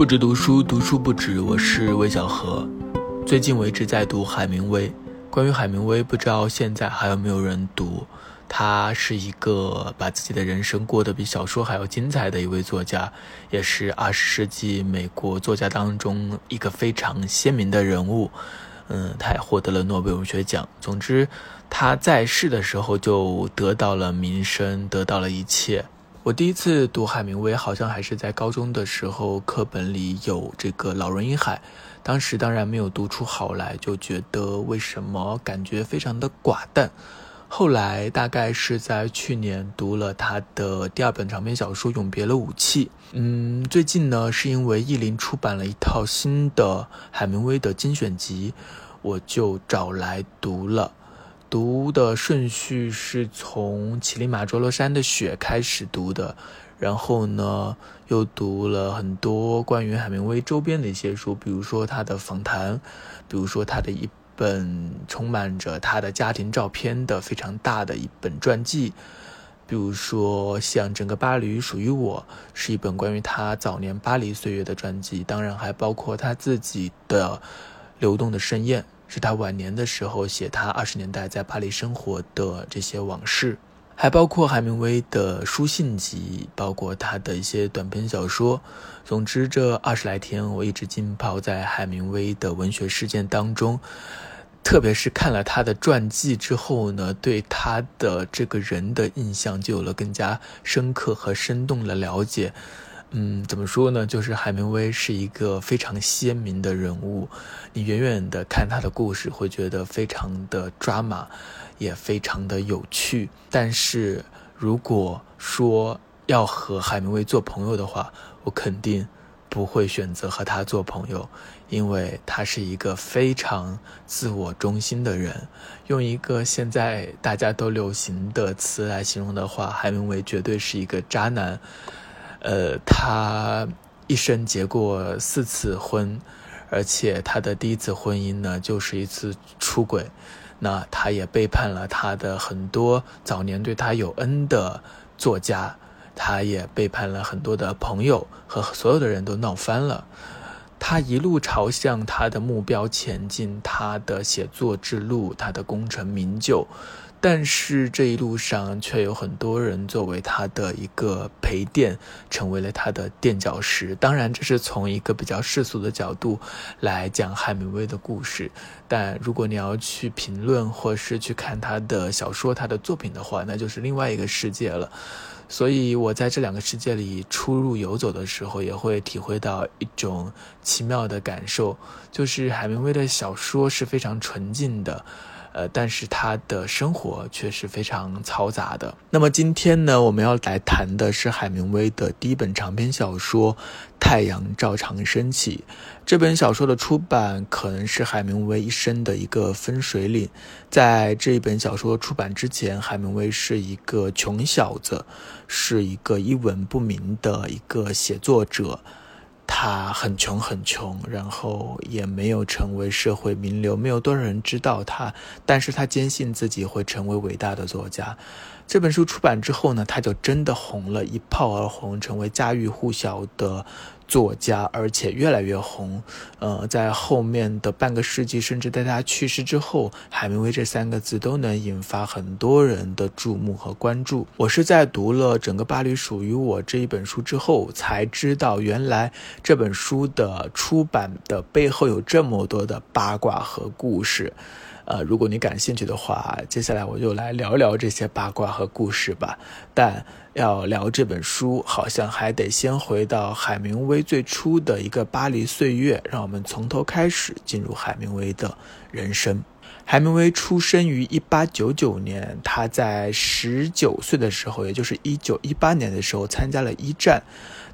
不止读书，读书不止。我是魏小河，最近我一直在读海明威。关于海明威，不知道现在还有没有人读？他是一个把自己的人生过得比小说还要精彩的一位作家，也是二十世纪美国作家当中一个非常鲜明的人物。嗯，他也获得了诺贝尔文学奖。总之，他在世的时候就得到了名声，得到了一切。我第一次读海明威，好像还是在高中的时候，课本里有这个《老人与海》，当时当然没有读出好来，就觉得为什么感觉非常的寡淡。后来大概是在去年读了他的第二本长篇小说《永别了武器》。嗯，最近呢是因为译林出版了一套新的海明威的精选集，我就找来读了。读的顺序是从乞力马卓罗山的雪开始读的，然后呢，又读了很多关于海明威周边的一些书，比如说他的访谈，比如说他的一本充满着他的家庭照片的非常大的一本传记，比如说像整个巴黎属于我是一本关于他早年巴黎岁月的传记，当然还包括他自己的流动的盛宴。是他晚年的时候写他二十年代在巴黎生活的这些往事，还包括海明威的书信集，包括他的一些短篇小说。总之，这二十来天我一直浸泡在海明威的文学事件当中，特别是看了他的传记之后呢，对他的这个人的印象就有了更加深刻和生动的了解。嗯，怎么说呢？就是海明威是一个非常鲜明的人物，你远远的看他的故事，会觉得非常的抓马，也非常的有趣。但是如果说要和海明威做朋友的话，我肯定不会选择和他做朋友，因为他是一个非常自我中心的人。用一个现在大家都流行的词来形容的话，海明威绝对是一个渣男。呃，他一生结过四次婚，而且他的第一次婚姻呢，就是一次出轨。那他也背叛了他的很多早年对他有恩的作家，他也背叛了很多的朋友，和所有的人都闹翻了。他一路朝向他的目标前进，他的写作之路，他的功成名就。但是这一路上却有很多人作为他的一个陪垫，成为了他的垫脚石。当然，这是从一个比较世俗的角度来讲海明威的故事。但如果你要去评论或是去看他的小说、他的作品的话，那就是另外一个世界了。所以我在这两个世界里出入游走的时候，也会体会到一种奇妙的感受，就是海明威的小说是非常纯净的。呃，但是他的生活却是非常嘈杂的。那么今天呢，我们要来谈的是海明威的第一本长篇小说《太阳照常升起》。这本小说的出版可能是海明威一生的一个分水岭。在这一本小说出版之前，海明威是一个穷小子，是一个一文不名的一个写作者。他很穷很穷，然后也没有成为社会名流，没有多少人知道他，但是他坚信自己会成为伟大的作家。这本书出版之后呢，他就真的红了，一炮而红，成为家喻户晓的。作家，而且越来越红。呃，在后面的半个世纪，甚至在他去世之后，海明威这三个字都能引发很多人的注目和关注。我是在读了《整个巴黎属于我》这一本书之后，才知道原来这本书的出版的背后有这么多的八卦和故事。呃，如果你感兴趣的话，接下来我就来聊聊这些八卦和故事吧。但要聊这本书，好像还得先回到海明威最初的一个巴黎岁月，让我们从头开始进入海明威的人生。海明威出生于一八九九年，他在十九岁的时候，也就是一九一八年的时候，参加了一战。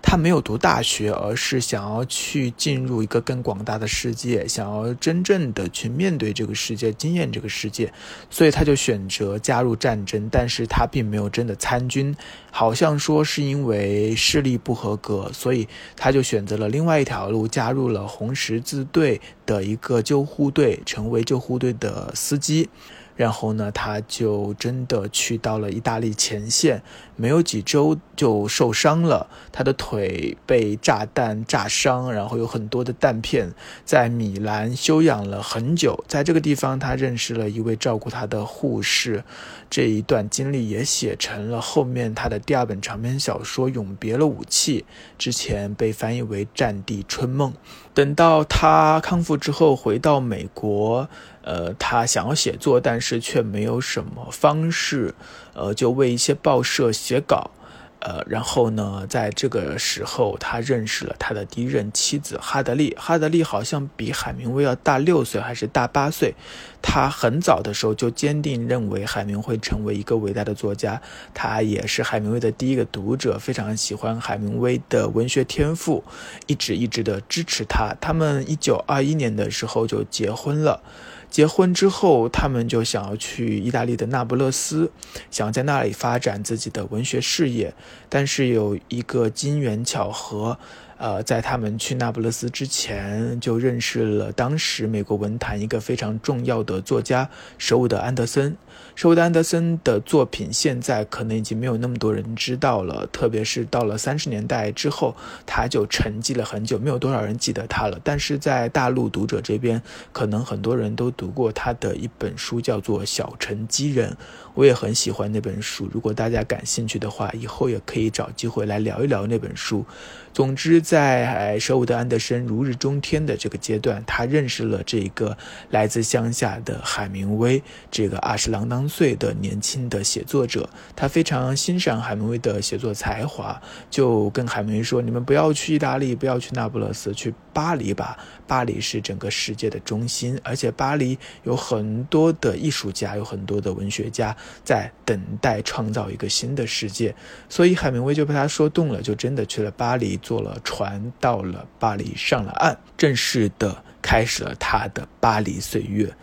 他没有读大学，而是想要去进入一个更广大的世界，想要真正的去面对这个世界，经验这个世界，所以他就选择加入战争。但是他并没有真的参军，好像说是因为视力不合格，所以他就选择了另外一条路，加入了红十字队的一个救护队，成为救护队的的司机。然后呢，他就真的去到了意大利前线，没有几周就受伤了，他的腿被炸弹炸伤，然后有很多的弹片，在米兰休养了很久，在这个地方他认识了一位照顾他的护士，这一段经历也写成了后面他的第二本长篇小说《永别了武器》，之前被翻译为《战地春梦》。等到他康复之后回到美国。呃，他想要写作，但是却没有什么方式，呃，就为一些报社写稿，呃，然后呢，在这个时候，他认识了他的第一任妻子哈德利。哈德利好像比海明威要大六岁，还是大八岁。他很早的时候就坚定认为海明威成为一个伟大的作家，他也是海明威的第一个读者，非常喜欢海明威的文学天赋，一直一直的支持他。他们一九二一年的时候就结婚了。结婚之后，他们就想要去意大利的那不勒斯，想在那里发展自己的文学事业。但是有一个机缘巧合。呃，在他们去那不勒斯之前，就认识了当时美国文坛一个非常重要的作家舍伍德·安德森。舍伍德·安德森的作品现在可能已经没有那么多人知道了，特别是到了三十年代之后，他就沉寂了很久，没有多少人记得他了。但是在大陆读者这边，可能很多人都读过他的一本书，叫做《小城机人》。我也很喜欢那本书，如果大家感兴趣的话，以后也可以找机会来聊一聊那本书。总之，在舍伍德·安德森如日中天的这个阶段，他认识了这个来自乡下的海明威，这个二十郎当岁的年轻的写作者。他非常欣赏海明威的写作才华，就跟海明威说：“你们不要去意大利，不要去那不勒斯，去巴黎吧。巴黎是整个世界的中心，而且巴黎有很多的艺术家，有很多的文学家。”在等待创造一个新的世界，所以海明威就被他说动了，就真的去了巴黎，坐了船到了巴黎，上了岸，正式的开始了他的巴黎岁月。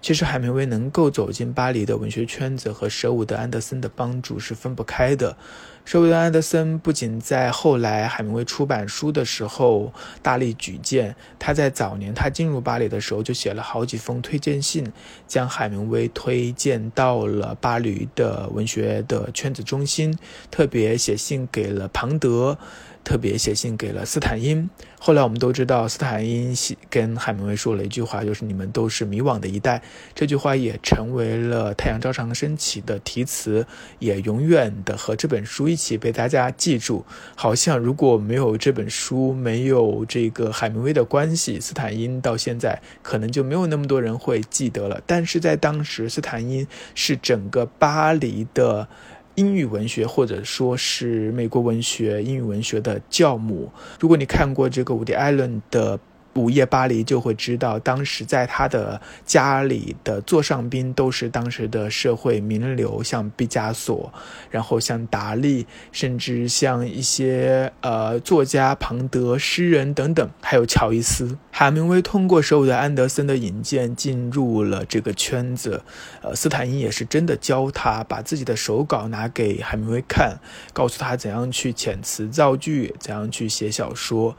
其实海明威能够走进巴黎的文学圈子，和舍伍德·安德森的帮助是分不开的。舍伍德·安德森不仅在后来海明威出版书的时候大力举荐，他在早年他进入巴黎的时候就写了好几封推荐信，将海明威推荐到了巴黎的文学的圈子中心，特别写信给了庞德。特别写信给了斯坦因。后来我们都知道，斯坦因跟海明威说了一句话，就是“你们都是迷惘的一代”。这句话也成为了《太阳照常升起》的题词，也永远的和这本书一起被大家记住。好像如果没有这本书，没有这个海明威的关系，斯坦因到现在可能就没有那么多人会记得了。但是在当时，斯坦因是整个巴黎的。英语文学，或者说是美国文学、英语文学的教母。如果你看过这个伍迪·艾伦的。午夜巴黎就会知道，当时在他的家里的座上宾都是当时的社会名流，像毕加索，然后像达利，甚至像一些呃作家庞德、诗人等等，还有乔伊斯。海明威通过受的安德森的引荐进入了这个圈子，呃，斯坦因也是真的教他，把自己的手稿拿给海明威看，告诉他怎样去遣词造句，怎样去写小说。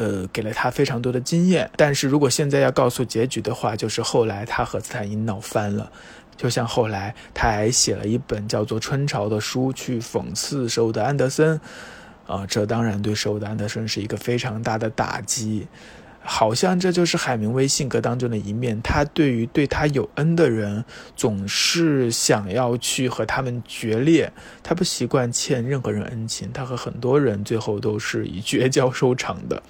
呃，给了他非常多的经验，但是如果现在要告诉结局的话，就是后来他和斯坦因闹翻了，就像后来他还写了一本叫做《春潮》的书去讽刺舍伍德·安德森，啊，这当然对舍伍德·安德森是一个非常大的打击。好像这就是海明威性格当中的一面，他对于对他有恩的人，总是想要去和他们决裂，他不习惯欠任何人恩情，他和很多人最后都是以绝交收场的。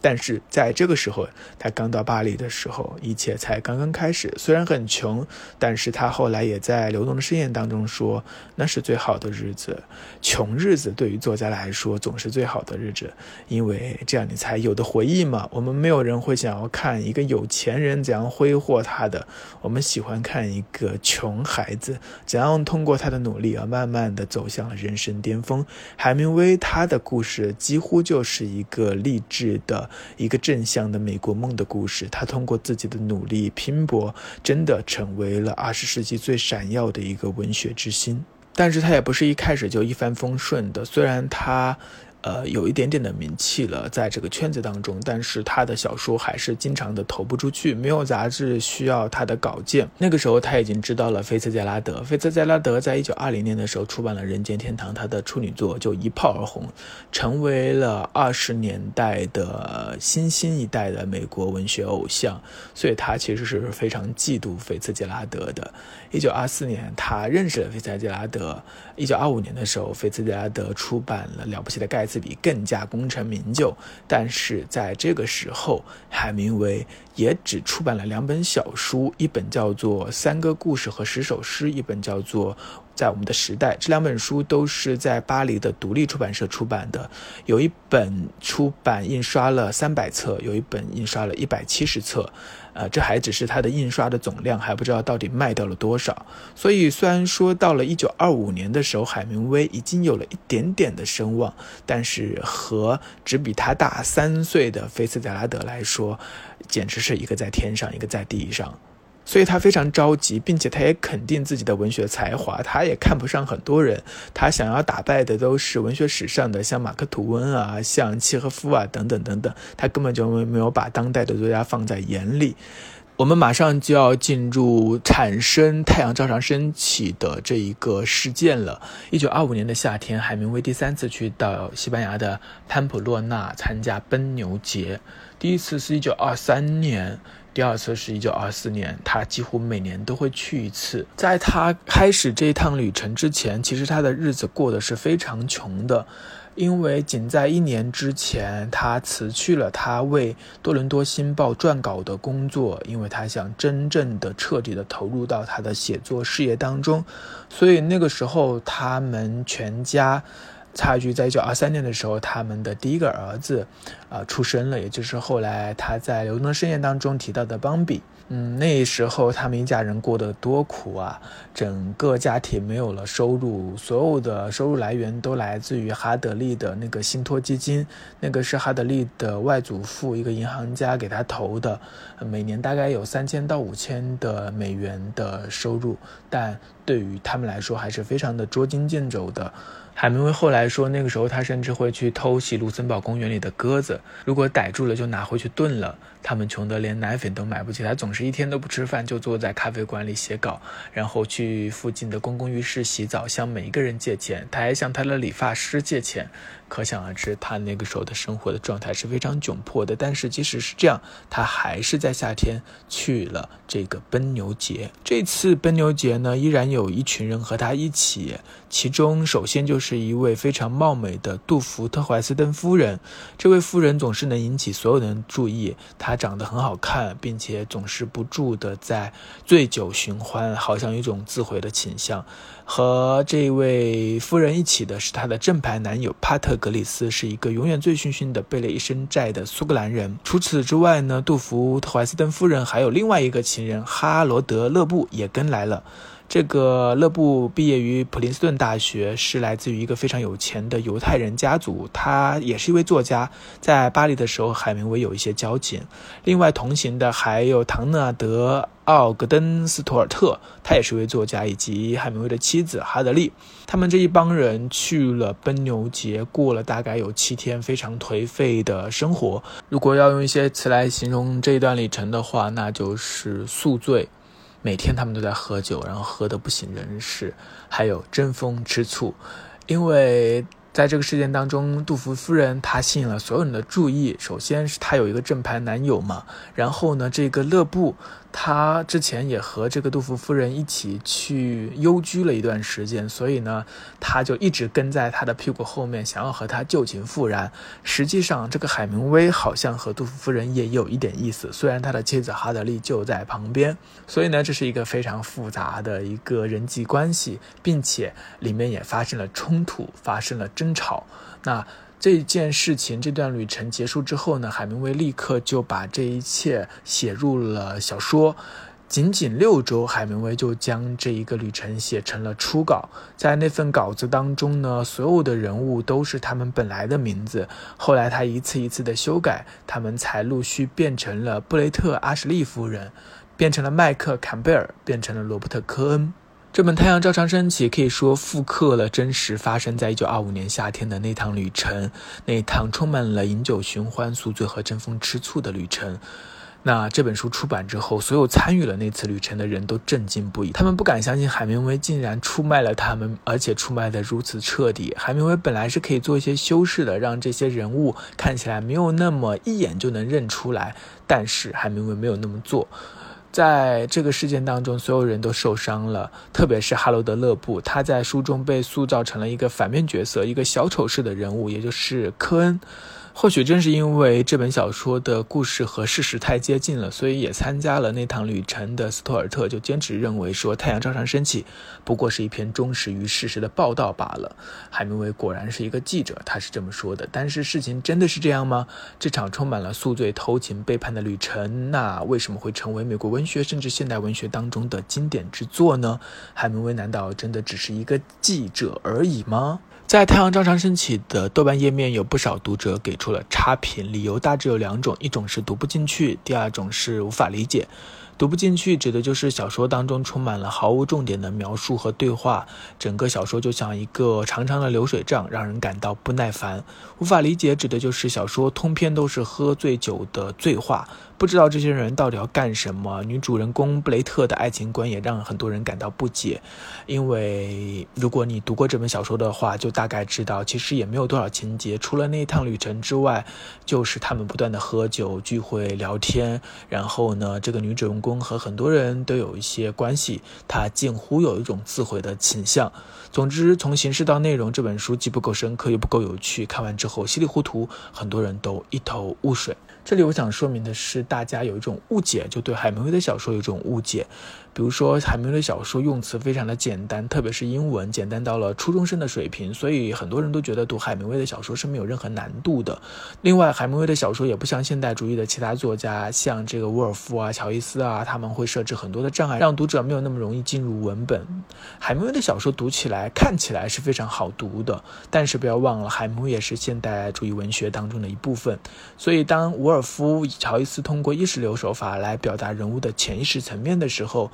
但是在这个时候，他刚到巴黎的时候，一切才刚刚开始。虽然很穷，但是他后来也在《流动的盛宴》当中说，那是最好的日子。穷日子对于作家来说总是最好的日子，因为这样你才有的回忆嘛。我们没有人会想要看一个有钱人怎样挥霍他的，我们喜欢看一个穷孩子怎样通过他的努力而慢慢的走向了人生巅峰。海明威他的故事几乎就是一个励志的。一个正向的美国梦的故事，他通过自己的努力拼搏，真的成为了二十世纪最闪耀的一个文学之星。但是他也不是一开始就一帆风顺的，虽然他。呃，有一点点的名气了，在这个圈子当中，但是他的小说还是经常的投不出去，没有杂志需要他的稿件。那个时候他已经知道了菲茨杰拉德，菲茨杰拉德在一九二零年的时候出版了《人间天堂》，他的处女作就一炮而红，成为了二十年代的新兴一代的美国文学偶像，所以他其实是非常嫉妒菲茨杰拉德的。一九二四年，他认识了菲茨杰拉德。一九二五年的时候，菲茨杰拉德出版了《了不起的盖茨比》，更加功成名就。但是在这个时候，海明威也只出版了两本小书，一本叫做《三个故事和十首诗》，一本叫做。在我们的时代，这两本书都是在巴黎的独立出版社出版的。有一本出版印刷了三百册，有一本印刷了一百七十册。呃，这还只是它的印刷的总量，还不知道到底卖掉了多少。所以，虽然说到了一九二五年的时候，海明威已经有了一点点的声望，但是和只比他大三岁的菲茨杰拉德来说，简直是一个在天上，一个在地上。所以他非常着急，并且他也肯定自己的文学才华，他也看不上很多人，他想要打败的都是文学史上的像马克吐温啊、像契诃夫啊等等等等，他根本就没没有把当代的作家放在眼里。我们马上就要进入产生太阳照常升起的这一个事件了。一九二五年的夏天，海明威第三次去到西班牙的潘普洛纳参加奔牛节，第一次是一九二三年。第二次是一九二四年，他几乎每年都会去一次。在他开始这一趟旅程之前，其实他的日子过得是非常穷的，因为仅在一年之前，他辞去了他为多伦多新报撰稿的工作，因为他想真正的、彻底的投入到他的写作事业当中。所以那个时候，他们全家。差距在一九二三年的时候，他们的第一个儿子，啊，出生了，也就是后来他在《流动的盛宴》当中提到的邦比。嗯，那时候他们一家人过得多苦啊！整个家庭没有了收入，所有的收入来源都来自于哈德利的那个信托基金，那个是哈德利的外祖父一个银行家给他投的，每年大概有三千到五千的美元的收入，但对于他们来说还是非常的捉襟见肘的。海明威后来说，那个时候他甚至会去偷袭卢森堡公园里的鸽子，如果逮住了就拿回去炖了。他们穷得连奶粉都买不起，他总是一天都不吃饭，就坐在咖啡馆里写稿，然后去附近的公共浴室洗澡，向每一个人借钱。他还向他的理发师借钱，可想而知，他那个时候的生活的状态是非常窘迫的。但是即使是这样，他还是在夏天去了这个奔牛节。这次奔牛节呢，依然有一群人和他一起，其中首先就是一位非常貌美的杜福特怀斯登夫人。这位夫人总是能引起所有人注意，她。长得很好看，并且总是不住的在醉酒寻欢，好像有一种自毁的倾向。和这位夫人一起的是她的正牌男友帕特格里斯，是一个永远醉醺醺的、背了一身债的苏格兰人。除此之外呢，杜福特怀斯登夫人还有另外一个情人哈罗德勒布也跟来了。这个勒布毕业于普林斯顿大学，是来自于一个非常有钱的犹太人家族。他也是一位作家，在巴黎的时候，海明威有一些交情。另外同行的还有唐纳德·奥格登斯图尔特，他也是一位作家，以及海明威的妻子哈德利。他们这一帮人去了奔牛节，过了大概有七天非常颓废的生活。如果要用一些词来形容这一段旅程的话，那就是宿醉。每天他们都在喝酒，然后喝得不省人事，还有争风吃醋，因为。在这个事件当中，杜甫夫人她吸引了所有人的注意。首先是她有一个正牌男友嘛，然后呢，这个勒布他之前也和这个杜甫夫人一起去幽居了一段时间，所以呢，他就一直跟在他的屁股后面，想要和他旧情复燃。实际上，这个海明威好像和杜甫夫人也有一点意思，虽然他的妻子哈德利就在旁边。所以呢，这是一个非常复杂的一个人际关系，并且里面也发生了冲突，发生了。争吵。那这件事情，这段旅程结束之后呢，海明威立刻就把这一切写入了小说。仅仅六周，海明威就将这一个旅程写成了初稿。在那份稿子当中呢，所有的人物都是他们本来的名字。后来他一次一次的修改，他们才陆续变成了布雷特·阿什利夫人，变成了麦克·坎贝尔，变成了罗伯特·科恩。这本《太阳照常升起》可以说复刻了真实发生在1925年夏天的那趟旅程，那趟充满了饮酒寻欢、宿醉和争风吃醋的旅程。那这本书出版之后，所有参与了那次旅程的人都震惊不已，他们不敢相信海明威竟然出卖了他们，而且出卖得如此彻底。海明威本来是可以做一些修饰的，让这些人物看起来没有那么一眼就能认出来，但是海明威没有那么做。在这个事件当中，所有人都受伤了，特别是哈罗德·勒布，他在书中被塑造成了一个反面角色，一个小丑式的人物，也就是科恩。或许正是因为这本小说的故事和事实太接近了，所以也参加了那趟旅程的斯托尔特就坚持认为说，《太阳照常升起》不过是一篇忠实于事实的报道罢了。海明威果然是一个记者，他是这么说的。但是事情真的是这样吗？这场充满了宿醉、偷情、背叛的旅程，那为什么会成为美国文学甚至现代文学当中的经典之作呢？海明威难道真的只是一个记者而已吗？在《太阳照常升起》的豆瓣页面，有不少读者给出了差评，理由大致有两种：一种是读不进去，第二种是无法理解。读不进去，指的就是小说当中充满了毫无重点的描述和对话，整个小说就像一个长长的流水账，让人感到不耐烦。无法理解，指的就是小说通篇都是喝醉酒的醉话，不知道这些人到底要干什么。女主人公布雷特的爱情观也让很多人感到不解，因为如果你读过这本小说的话，就大概知道，其实也没有多少情节，除了那一趟旅程之外，就是他们不断的喝酒、聚会、聊天，然后呢，这个女主人公。和很多人都有一些关系，他近乎有一种自毁的倾向。总之，从形式到内容，这本书既不够深刻，又不够有趣，看完之后稀里糊涂，很多人都一头雾水。这里我想说明的是，大家有一种误解，就对海明威的小说有一种误解。比如说，海明威的小说用词非常的简单，特别是英文，简单到了初中生的水平，所以很多人都觉得读海明威的小说是没有任何难度的。另外，海明威的小说也不像现代主义的其他作家，像这个沃尔夫啊、乔伊斯啊，他们会设置很多的障碍，让读者没有那么容易进入文本。海明威的小说读起来、看起来是非常好读的，但是不要忘了，海明威也是现代主义文学当中的一部分。所以，当沃尔夫、乔伊斯通过意识流手法来表达人物的潜意识层面的时候，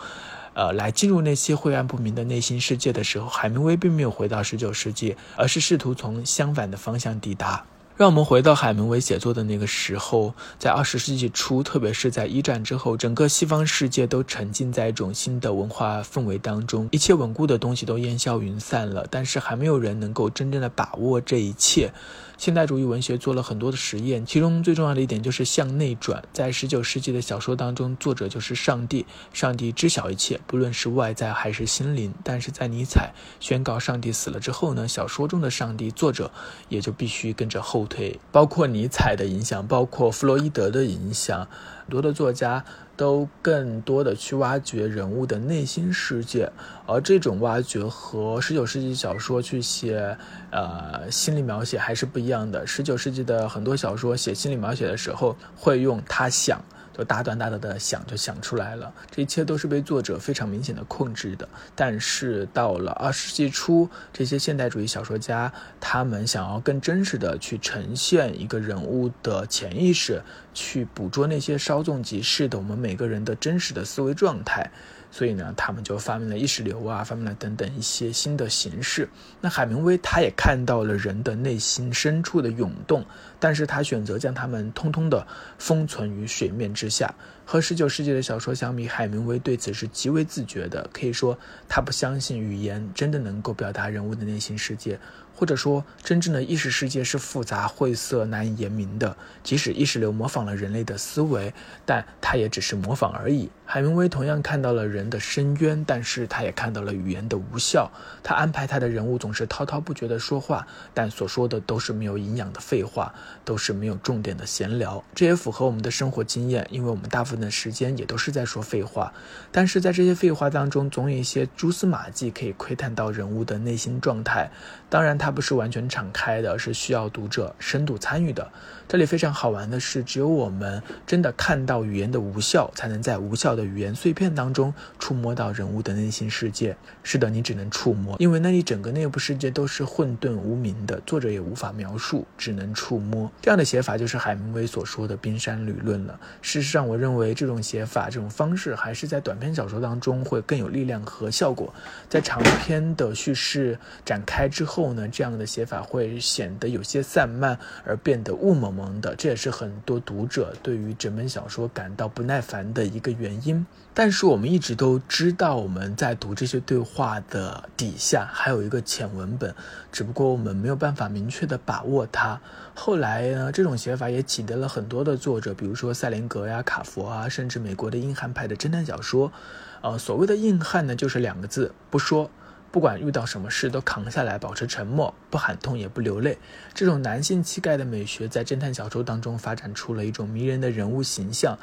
呃，来进入那些晦暗不明的内心世界的时候，海明威并没有回到十九世纪，而是试图从相反的方向抵达。让我们回到海明威写作的那个时候，在二十世纪初，特别是在一战之后，整个西方世界都沉浸在一种新的文化氛围当中，一切稳固的东西都烟消云散了，但是还没有人能够真正的把握这一切。现代主义文学做了很多的实验，其中最重要的一点就是向内转。在十九世纪的小说当中，作者就是上帝，上帝知晓一切，不论是外在还是心灵。但是在尼采宣告上帝死了之后呢，小说中的上帝，作者也就必须跟着后退。包括尼采的影响，包括弗洛伊德的影响，很多的作家。都更多的去挖掘人物的内心世界，而这种挖掘和十九世纪小说去写，呃，心理描写还是不一样的。十九世纪的很多小说写心理描写的时候，会用他想。就大段大段的想就想出来了，这一切都是被作者非常明显的控制的。但是到了二十世纪初，这些现代主义小说家，他们想要更真实的去呈现一个人物的潜意识，去捕捉那些稍纵即逝的我们每个人的真实的思维状态。所以呢，他们就发明了意识流啊，发明了等等一些新的形式。那海明威他也看到了人的内心深处的涌动，但是他选择将他们通通的封存于水面之下。和十九世纪的小说相比，海明威对此是极为自觉的。可以说，他不相信语言真的能够表达人物的内心世界。或者说，真正的意识世界是复杂、晦涩、难以言明的。即使意识流模仿了人类的思维，但它也只是模仿而已。海明威同样看到了人的深渊，但是他也看到了语言的无效。他安排他的人物总是滔滔不绝地说话，但所说的都是没有营养的废话，都是没有重点的闲聊。这也符合我们的生活经验，因为我们大部分的时间也都是在说废话。但是在这些废话当中，总有一些蛛丝马迹可以窥探到人物的内心状态。当然，它不是完全敞开的，是需要读者深度参与的。这里非常好玩的是，只有我们真的看到语言的无效，才能在无效的语言碎片当中触摸到人物的内心世界。是的，你只能触摸，因为那里整个内部世界都是混沌无名的，作者也无法描述，只能触摸。这样的写法就是海明威所说的冰山理论了。事实上，我认为这种写法、这种方式还是在短篇小说当中会更有力量和效果。在长篇的叙事展开之后呢，这样的写法会显得有些散漫，而变得雾蒙。蒙的，这也是很多读者对于整本小说感到不耐烦的一个原因。但是我们一直都知道，我们在读这些对话的底下还有一个浅文本，只不过我们没有办法明确的把握它。后来呢，这种写法也启迪了很多的作者，比如说塞林格呀、卡佛啊，甚至美国的硬汉派的侦探小说。呃，所谓的硬汉呢，就是两个字：不说。不管遇到什么事都扛下来，保持沉默，不喊痛也不流泪。这种男性气概的美学在侦探小说当中发展出了一种迷人的人物形象。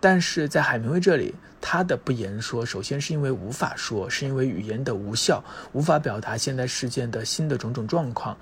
但是在海明威这里，他的不言说，首先是因为无法说，是因为语言的无效，无法表达现代事件的新的种种状况。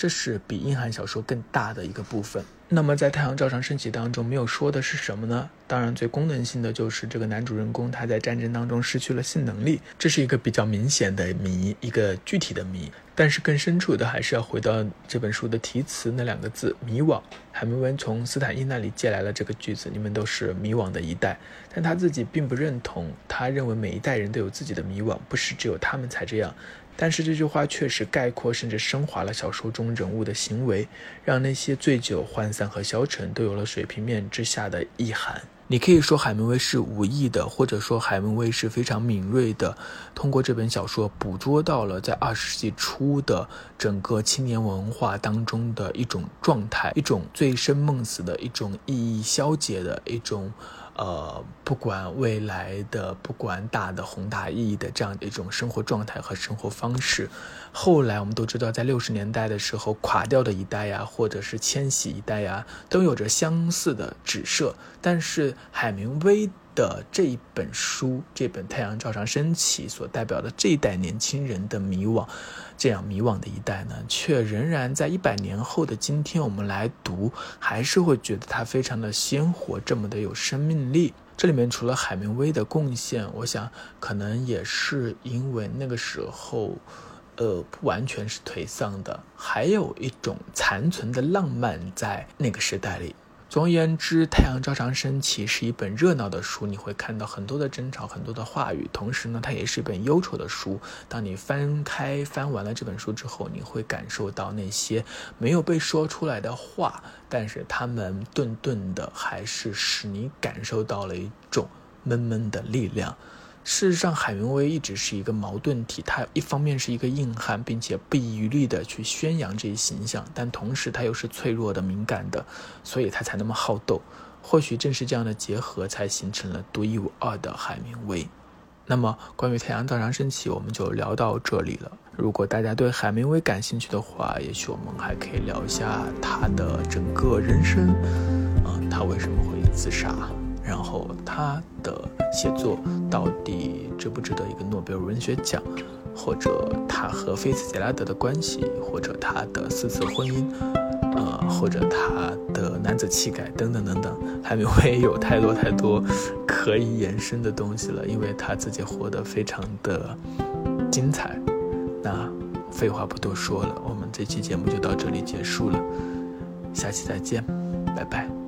这是比硬汉小说更大的一个部分。那么，在太阳照常升起当中，没有说的是什么呢？当然，最功能性的就是这个男主人公他在战争当中失去了性能力，这是一个比较明显的谜，一个具体的谜。但是更深处的还是要回到这本书的题词那两个字“迷惘”。海明威从斯坦因那里借来了这个句子：“你们都是迷惘的一代。”但他自己并不认同，他认为每一代人都有自己的迷惘，不是只有他们才这样。但是这句话确实概括甚至升华了小说中人物的行为，让那些醉酒、涣散和消沉都有了水平面之下的意涵。你可以说海明威是无意的，或者说海明威是非常敏锐的，通过这本小说捕捉到了在二十世纪初的整个青年文化当中的一种状态，一种醉生梦死的一种意义消解的一种。呃，不管未来的，不管大的宏大意义的这样的一种生活状态和生活方式，后来我们都知道，在六十年代的时候，垮掉的一代呀，或者是迁徙一代呀，都有着相似的指涉。但是海明威。的这一本书，这本《太阳照常升起》所代表的这一代年轻人的迷惘，这样迷惘的一代呢，却仍然在一百年后的今天，我们来读，还是会觉得它非常的鲜活，这么的有生命力。这里面除了海明威的贡献，我想可能也是因为那个时候，呃，不完全是颓丧的，还有一种残存的浪漫在那个时代里。总而言之，《太阳照常升起》是一本热闹的书，你会看到很多的争吵，很多的话语。同时呢，它也是一本忧愁的书。当你翻开、翻完了这本书之后，你会感受到那些没有被说出来的话，但是他们顿顿的，还是使你感受到了一种闷闷的力量。事实上，海明威一直是一个矛盾体。他一方面是一个硬汉，并且不遗余力地去宣扬这一形象，但同时他又是脆弱的、敏感的，所以他才那么好斗。或许正是这样的结合，才形成了独一无二的海明威。那么，关于太阳照常升起，我们就聊到这里了。如果大家对海明威感兴趣的话，也许我们还可以聊一下他的整个人生，啊，他为什么会自杀？然后他的写作到底值不值得一个诺贝尔文学奖，或者他和菲茨杰拉德的关系，或者他的四次婚姻，呃，或者他的男子气概等等等等，海明威有太多太多可以延伸的东西了，因为他自己活得非常的精彩。那废话不多说了，我们这期节目就到这里结束了，下期再见，拜拜。